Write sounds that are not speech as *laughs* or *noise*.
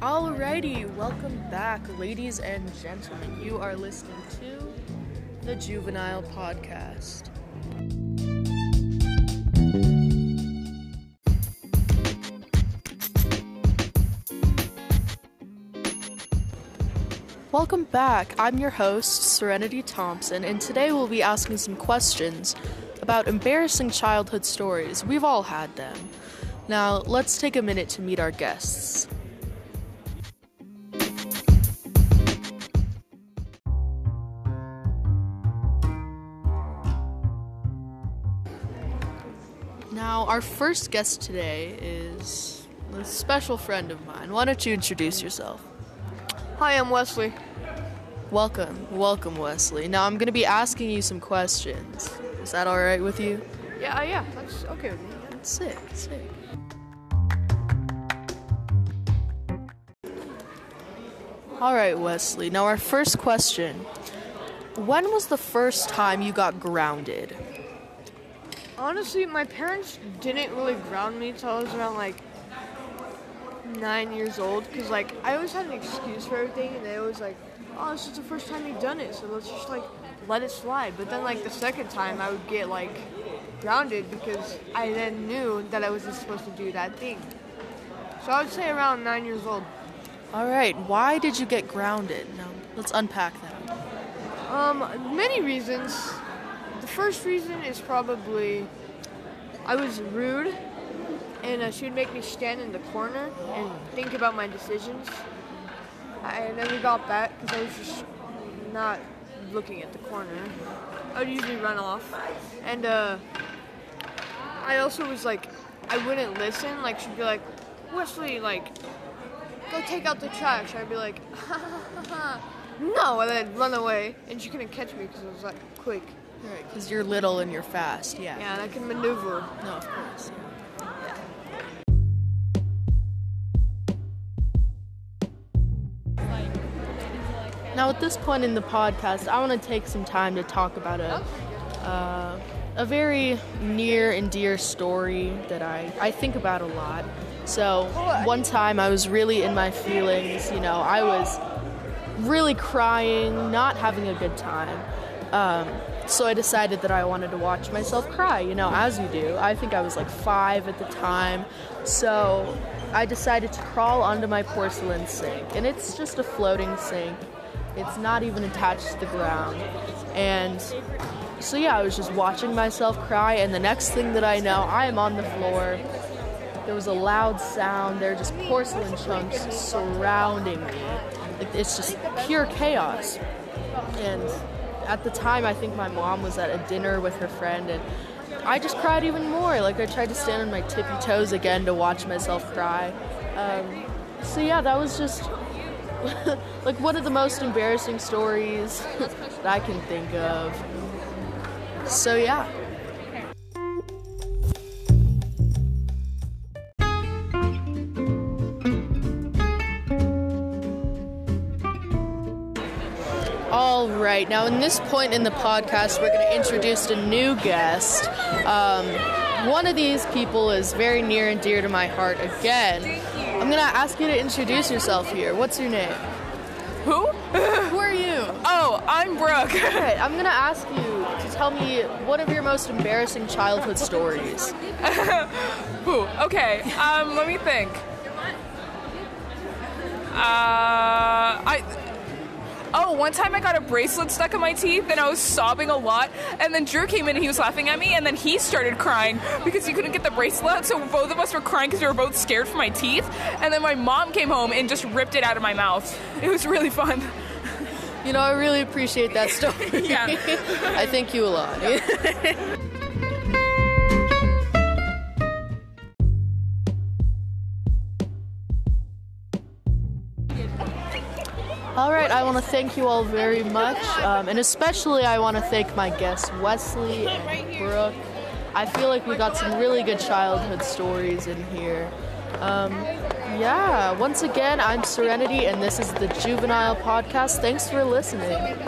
Alrighty, welcome back, ladies and gentlemen. You are listening to the Juvenile Podcast. Welcome back. I'm your host, Serenity Thompson, and today we'll be asking some questions about embarrassing childhood stories. We've all had them. Now, let's take a minute to meet our guests. Now, our first guest today is a special friend of mine. Why don't you introduce yourself? Hi, I'm Wesley. Welcome, welcome, Wesley. Now, I'm going to be asking you some questions. Is that all right with you? Yeah, uh, yeah, that's okay with me. yeah. Sick, sick. All right, Wesley. Now, our first question When was the first time you got grounded? Honestly, my parents didn't really ground me till I was around like nine years old. Cause like I always had an excuse for everything, and they always like, "Oh, this is the first time you've done it, so let's just like let it slide." But then like the second time, I would get like grounded because I then knew that I wasn't supposed to do that thing. So I would say around nine years old. All right, why did you get grounded? Now, let's unpack that. Um, many reasons. The first reason is probably I was rude, and uh, she would make me stand in the corner and think about my decisions. I never got that because I was just not looking at the corner. I would usually run off, and uh, I also was like, I wouldn't listen. Like she'd be like, Wesley, like, go take out the trash. I'd be like, *laughs* no, and then run away, and she couldn't catch me because I was like quick. Right, because you're little and you're fast. Yeah. Yeah, and I can maneuver. No, of course. Now, at this point in the podcast, I want to take some time to talk about a uh, a very near and dear story that I, I think about a lot. So, one time I was really in my feelings, you know, I was really crying, not having a good time. Um, so I decided that I wanted to watch myself cry, you know, as you do. I think I was like five at the time. So I decided to crawl onto my porcelain sink. And it's just a floating sink, it's not even attached to the ground. And so, yeah, I was just watching myself cry. And the next thing that I know, I am on the floor. There was a loud sound. There are just porcelain chunks surrounding me. It's just pure chaos. And at the time, I think my mom was at a dinner with her friend, and I just cried even more. Like I tried to stand on my tippy toes again to watch myself cry. Um, so yeah, that was just *laughs* like one of the most embarrassing stories *laughs* that I can think of. So yeah. All right, now in this point in the podcast, we're going to introduce a new guest. Um, one of these people is very near and dear to my heart again. I'm going to ask you to introduce yourself here. What's your name? Who? Who are you? Oh, I'm Brooke. *laughs* All right, I'm going to ask you to tell me one of your most embarrassing childhood stories. *laughs* Who? Okay. Um, let me think. Uh, I. Oh, one time I got a bracelet stuck in my teeth and I was sobbing a lot. And then Drew came in and he was laughing at me. And then he started crying because he couldn't get the bracelet. So both of us were crying because we were both scared for my teeth. And then my mom came home and just ripped it out of my mouth. It was really fun. You know, I really appreciate that *laughs* story. Yeah. *laughs* I thank you a lot. *laughs* All right, I want to thank you all very much, um, and especially I want to thank my guests Wesley and Brooke. I feel like we got some really good childhood stories in here. Um, yeah, once again, I'm Serenity, and this is the Juvenile Podcast. Thanks for listening.